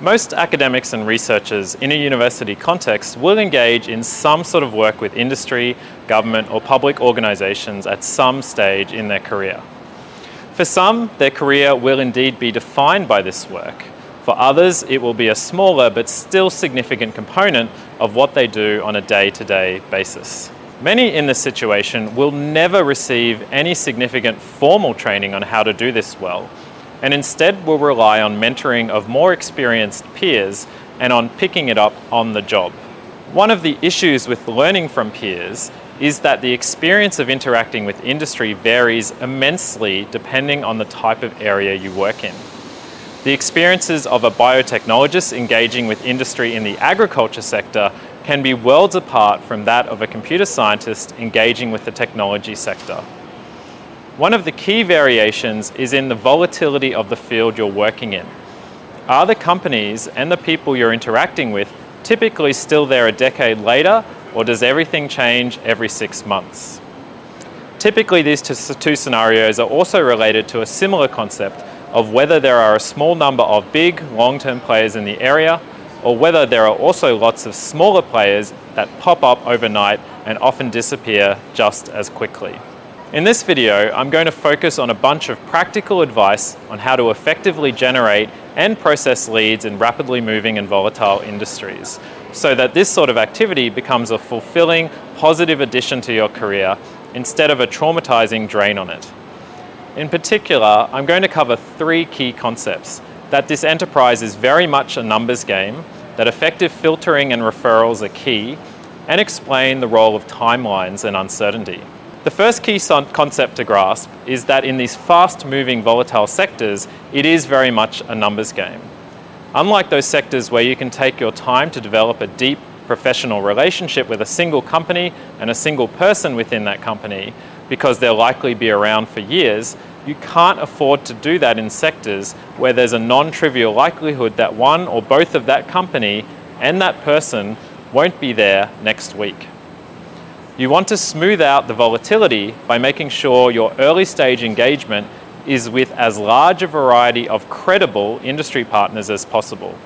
Most academics and researchers in a university context will engage in some sort of work with industry, government, or public organisations at some stage in their career. For some, their career will indeed be defined by this work. For others, it will be a smaller but still significant component of what they do on a day to day basis. Many in this situation will never receive any significant formal training on how to do this well, and instead will rely on mentoring of more experienced peers and on picking it up on the job. One of the issues with learning from peers is that the experience of interacting with industry varies immensely depending on the type of area you work in. The experiences of a biotechnologist engaging with industry in the agriculture sector can be worlds apart from that of a computer scientist engaging with the technology sector. One of the key variations is in the volatility of the field you're working in. Are the companies and the people you're interacting with typically still there a decade later, or does everything change every six months? Typically, these two scenarios are also related to a similar concept of whether there are a small number of big, long term players in the area, or whether there are also lots of smaller players that pop up overnight and often disappear just as quickly. In this video, I'm going to focus on a bunch of practical advice on how to effectively generate and process leads in rapidly moving and volatile industries so that this sort of activity becomes a fulfilling, positive addition to your career instead of a traumatizing drain on it. In particular, I'm going to cover three key concepts that this enterprise is very much a numbers game, that effective filtering and referrals are key, and explain the role of timelines and uncertainty. The first key concept to grasp is that in these fast moving volatile sectors, it is very much a numbers game. Unlike those sectors where you can take your time to develop a deep professional relationship with a single company and a single person within that company, because they'll likely be around for years, you can't afford to do that in sectors where there's a non trivial likelihood that one or both of that company and that person won't be there next week. You want to smooth out the volatility by making sure your early stage engagement is with as large a variety of credible industry partners as possible.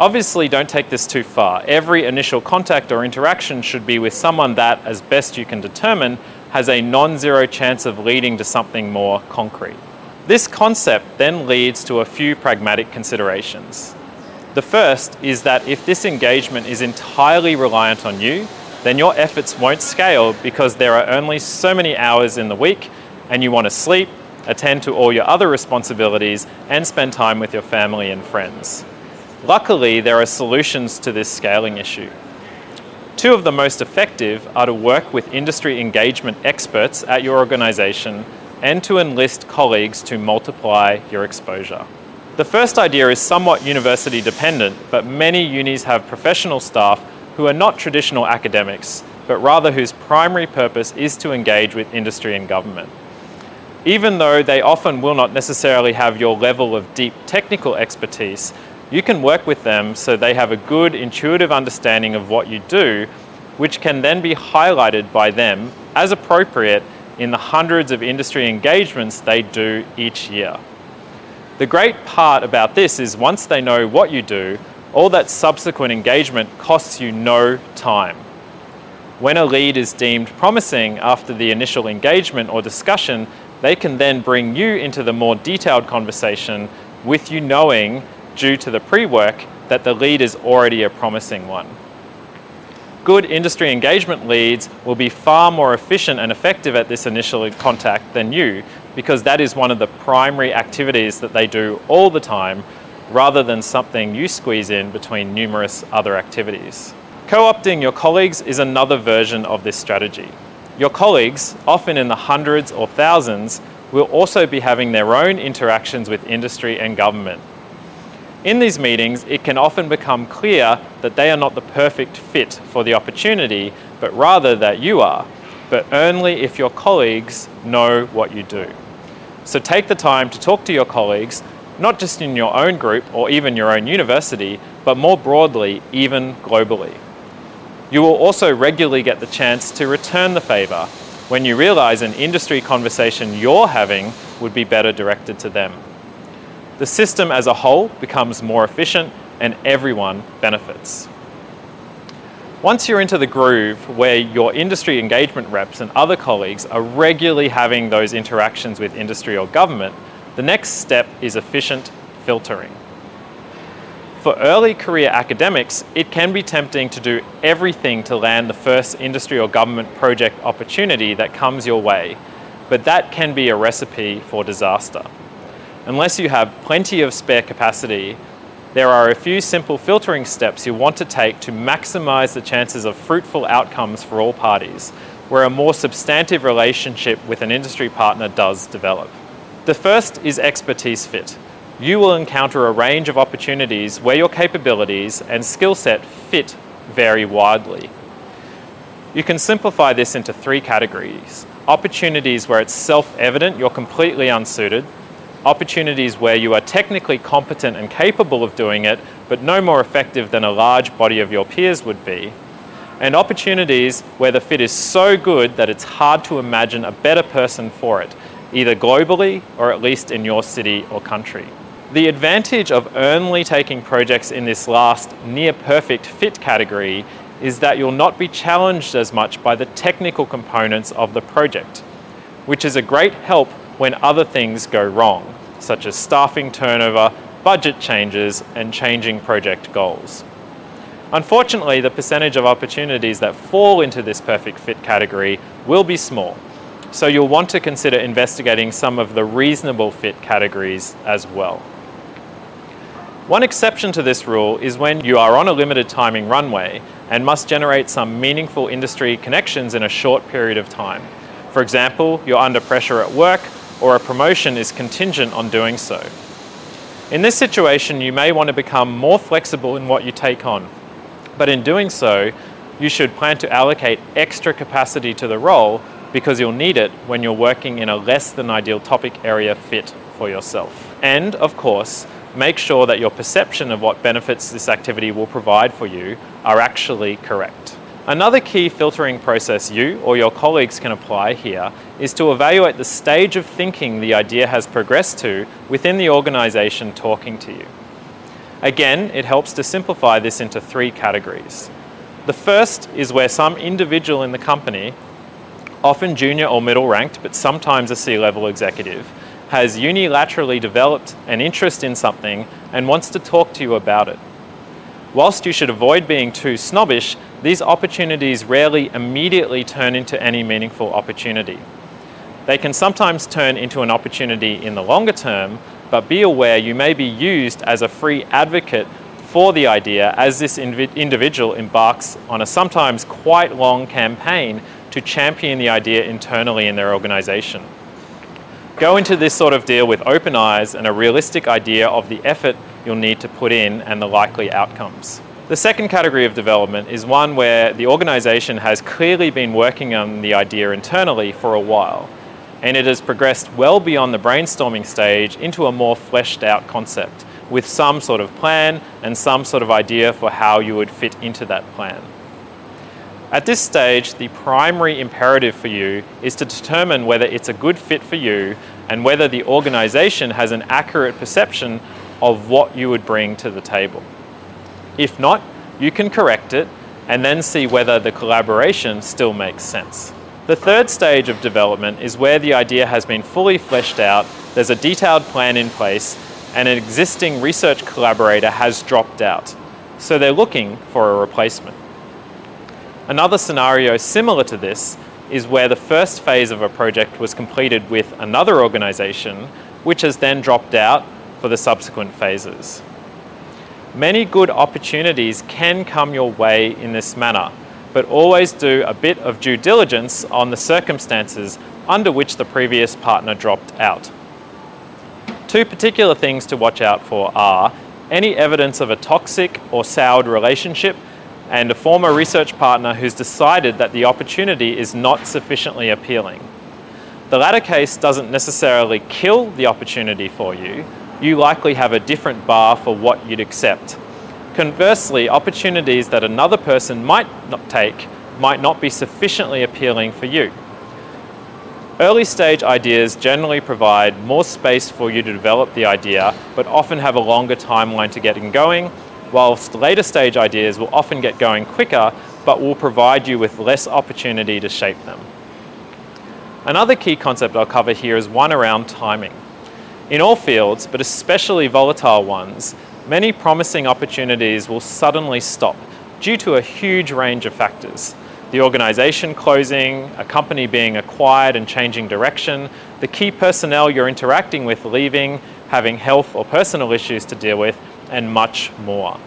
Obviously, don't take this too far. Every initial contact or interaction should be with someone that, as best you can determine, has a non zero chance of leading to something more concrete. This concept then leads to a few pragmatic considerations. The first is that if this engagement is entirely reliant on you, then your efforts won't scale because there are only so many hours in the week and you want to sleep, attend to all your other responsibilities, and spend time with your family and friends. Luckily, there are solutions to this scaling issue. Two of the most effective are to work with industry engagement experts at your organisation and to enlist colleagues to multiply your exposure. The first idea is somewhat university dependent, but many unis have professional staff who are not traditional academics, but rather whose primary purpose is to engage with industry and government. Even though they often will not necessarily have your level of deep technical expertise, you can work with them so they have a good intuitive understanding of what you do, which can then be highlighted by them as appropriate in the hundreds of industry engagements they do each year. The great part about this is once they know what you do, all that subsequent engagement costs you no time. When a lead is deemed promising after the initial engagement or discussion, they can then bring you into the more detailed conversation with you knowing due to the pre work that the lead is already a promising one. Good industry engagement leads will be far more efficient and effective at this initial contact than you because that is one of the primary activities that they do all the time rather than something you squeeze in between numerous other activities. Co opting your colleagues is another version of this strategy. Your colleagues, often in the hundreds or thousands, will also be having their own interactions with industry and government in these meetings, it can often become clear that they are not the perfect fit for the opportunity, but rather that you are, but only if your colleagues know what you do. So take the time to talk to your colleagues, not just in your own group or even your own university, but more broadly, even globally. You will also regularly get the chance to return the favour when you realise an industry conversation you're having would be better directed to them. the system as a whole becomes more efficient and everyone benefits. Once you're into the groove where your industry engagement reps and other colleagues are regularly having those interactions with industry or government, the next step is efficient filtering. For early career academics, it can be tempting to do everything to land the first industry or government project opportunity that comes your way, but that can be a recipe for disaster. Unless you have plenty of spare capacity, there are a few simple filtering steps you want to take to maximize the chances of fruitful outcomes for all parties, where a more substantive relationship with an industry partner does develop. The first is expertise fit. You will encounter a range of opportunities where your capabilities and skill set fit very widely. You can simplify this into three categories. Opportunities where it's self evident you're completely unsuited, opportunities where you are technically competent and capable of doing it, but no more effective than a large body of your peers would be, and opportunities where the fit is so good that it's hard to imagine a better person for it, either globally or at least in your city or country. The advantage of only taking projects in this last near perfect fit category is that you'll not be challenged as much by the technical components of the project, which is a great help when other things go wrong, such as staffing turnover, budget changes, and changing project goals. Unfortunately, the percentage of opportunities that fall into this perfect fit category will be small, so you'll want to consider investigating some of the reasonable fit categories as well. One exception to this rule is when you are on a limited timing runway and must generate some meaningful industry connections in a short period of time. For example, you're under pressure at work or a promotion is contingent on doing so. In this situation, you may want to become more flexible in what you take on, but in doing so, you should plan to allocate extra capacity to the role because you'll need it when you're working in a less than ideal topic area fit for yourself. And of course, make sure that your perception of what benefits this activity will provide for you are actually correct. Another key filtering process you or your colleagues can apply here is to evaluate the stage of thinking the idea has progressed to within the organisation talking to you. Again, it helps to simplify this into three categories. The first is where some individual in the company, often junior or middle ranked, but sometimes a C level executive, has unilaterally developed an interest in something and wants to talk to you about it. Whilst you should avoid being too snobbish, these opportunities rarely immediately turn into any meaningful opportunity. They can sometimes turn into an opportunity in the longer term, but be aware you may be used as a free advocate for the idea as this individual embarks on a sometimes quite long campaign to champion the idea internally in their organisation. Go into this sort of deal with open eyes and a realistic idea of the effort you'll need to put in and the likely outcomes. The second category of development is one where the organisation has clearly been working on the idea internally for a while, and it has progressed well beyond the brainstorming stage into a more fleshed out concept with some sort of plan and some sort of idea for how you would fit into that plan. At this stage, the primary imperative for you is to determine whether it's a good fit for you and whether the organisation has an accurate perception of what you would bring to the table. If not, you can correct it and then see whether the collaboration still makes sense. The third stage of development is where the idea has been fully fleshed out, there's a detailed plan in place, and an existing research collaborator has dropped out. So they're looking for a replacement. Another scenario similar to this is where the first phase of a project was completed with another organisation, which has then dropped out for the subsequent phases. Many good opportunities can come your way in this manner, but always do a bit of due diligence on the circumstances under which the previous partner dropped out. Two particular things to watch out for are any evidence of a toxic or soured relationship and a former research partner who's decided that the opportunity is not sufficiently appealing. The latter case doesn't necessarily kill the opportunity for you, you likely have a different bar for what you'd accept. Conversely, opportunities that another person might not take might not be sufficiently appealing for you. Early stage ideas generally provide more space for you to develop the idea, but often have a longer timeline to getting going, whilst later stage ideas will often get going quicker, but will provide you with less opportunity to shape them. Another key concept I'll cover here is one around timing. In all fields, but especially volatile ones, many promising opportunities will suddenly stop due to a huge range of factors. The organisation closing, a company being acquired and changing direction, the key personnel you're interacting with leaving, having health or personal issues to deal with, and much more.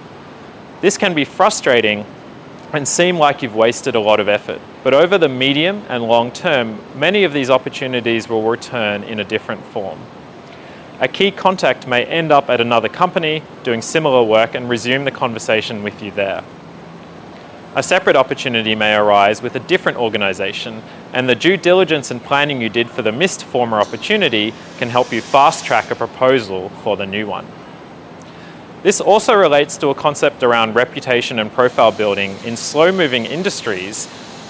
This can be frustrating and seem like you've wasted a lot of effort. But over the medium and long term, many of these opportunities will return in a different form. A key contact may end up at another company doing similar work and resume the conversation with you there. A separate opportunity may arise with a different organisation, and the due diligence and planning you did for the missed former opportunity can help you fast track a proposal for the new one. This also relates to a concept around reputation and profile building. In slow moving industries,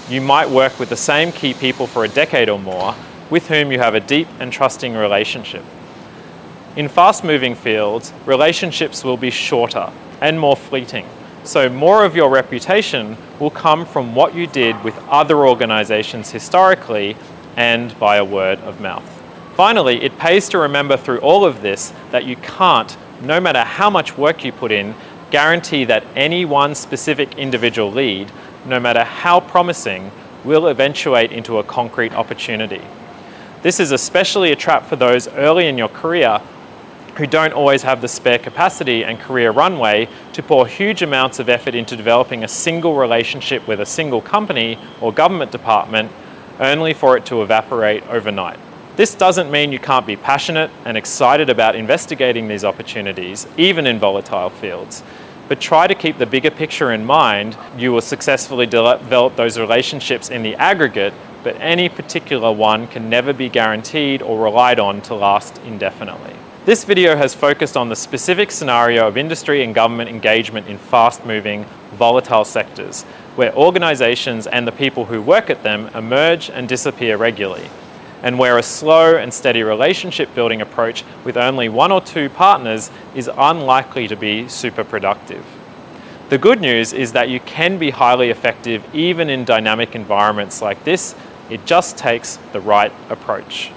you might work with the same key people for a decade or more with whom you have a deep and trusting relationship. In fast moving fields, relationships will be shorter and more fleeting. So, more of your reputation will come from what you did with other organisations historically and via word of mouth. Finally, it pays to remember through all of this that you can't no matter how much work you put in, guarantee that any one specific individual lead, no matter how promising, will eventuate into a concrete opportunity. This is especially a trap for those early in your career who don't always have the spare capacity and career runway to pour huge amounts of effort into developing a single relationship with a single company or government department, only for it to evaporate overnight. This doesn't mean you can't be passionate and excited about investigating these opportunities, even in volatile fields. But try to keep the bigger picture in mind. You will successfully develop those relationships in the aggregate, but any particular one can never be guaranteed or relied on to last indefinitely. This video has focused on the specific scenario of industry and government engagement in fast moving, volatile sectors, where organisations and the people who work at them emerge and disappear regularly and where a slow and steady relationship building approach with only one or two partners is unlikely to be super productive. The good news is that you can be highly effective even in dynamic environments like this. It just takes the right approach.